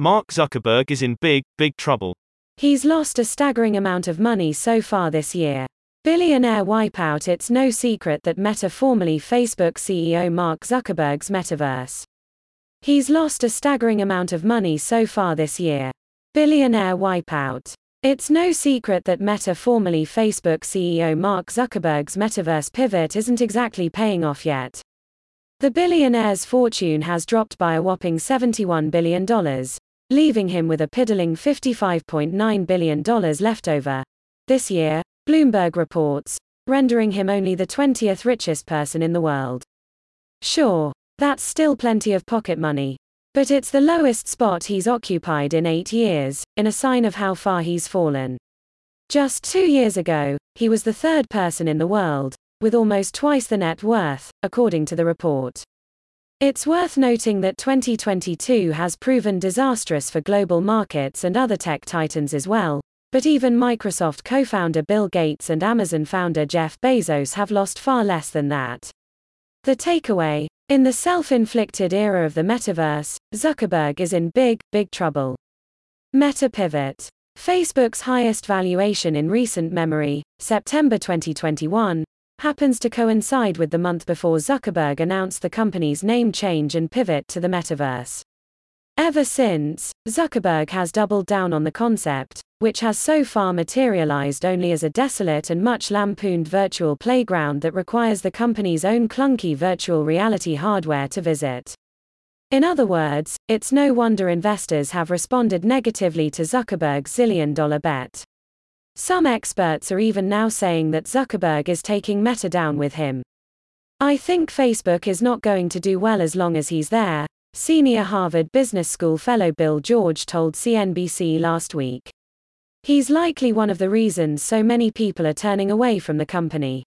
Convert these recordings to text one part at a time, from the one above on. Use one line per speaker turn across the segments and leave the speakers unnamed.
Mark Zuckerberg is in big, big trouble.
He's lost a staggering amount of money so far this year. Billionaire wipeout It's no secret that Meta, formerly Facebook CEO Mark Zuckerberg's metaverse. He's lost a staggering amount of money so far this year. Billionaire wipeout. It's no secret that Meta, formerly Facebook CEO Mark Zuckerberg's metaverse pivot isn't exactly paying off yet. The billionaire's fortune has dropped by a whopping $71 billion, leaving him with a piddling $55.9 billion left over. This year, Bloomberg reports, rendering him only the 20th richest person in the world. Sure, that's still plenty of pocket money. But it's the lowest spot he's occupied in eight years, in a sign of how far he's fallen. Just two years ago, he was the third person in the world, with almost twice the net worth, according to the report. It's worth noting that 2022 has proven disastrous for global markets and other tech titans as well, but even Microsoft co founder Bill Gates and Amazon founder Jeff Bezos have lost far less than that. The takeaway in the self inflicted era of the metaverse, Zuckerberg is in big, big trouble. Meta Pivot Facebook's highest valuation in recent memory, September 2021, happens to coincide with the month before Zuckerberg announced the company's name change and pivot to the metaverse. Ever since, Zuckerberg has doubled down on the concept, which has so far materialized only as a desolate and much lampooned virtual playground that requires the company's own clunky virtual reality hardware to visit. In other words, it's no wonder investors have responded negatively to Zuckerberg's zillion dollar bet. Some experts are even now saying that Zuckerberg is taking Meta down with him. I think Facebook is not going to do well as long as he's there, senior Harvard Business School fellow Bill George told CNBC last week. He's likely one of the reasons so many people are turning away from the company.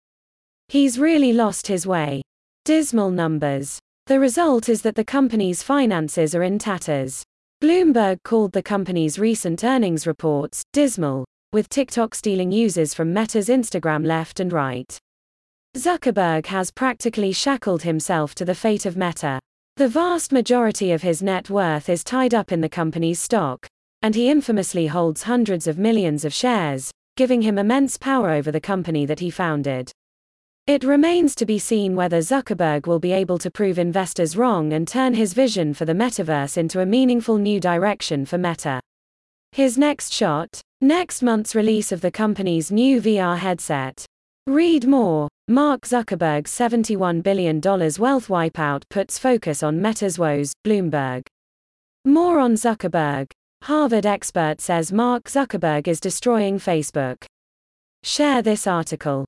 He's really lost his way. Dismal numbers. The result is that the company's finances are in tatters. Bloomberg called the company's recent earnings reports dismal, with TikTok stealing users from Meta's Instagram left and right. Zuckerberg has practically shackled himself to the fate of Meta. The vast majority of his net worth is tied up in the company's stock, and he infamously holds hundreds of millions of shares, giving him immense power over the company that he founded. It remains to be seen whether Zuckerberg will be able to prove investors wrong and turn his vision for the metaverse into a meaningful new direction for Meta. His next shot, next month's release of the company's new VR headset. Read more. Mark Zuckerberg's $71 billion wealth wipeout puts focus on Meta's woes, Bloomberg. More on Zuckerberg. Harvard expert says Mark Zuckerberg is destroying Facebook. Share this article.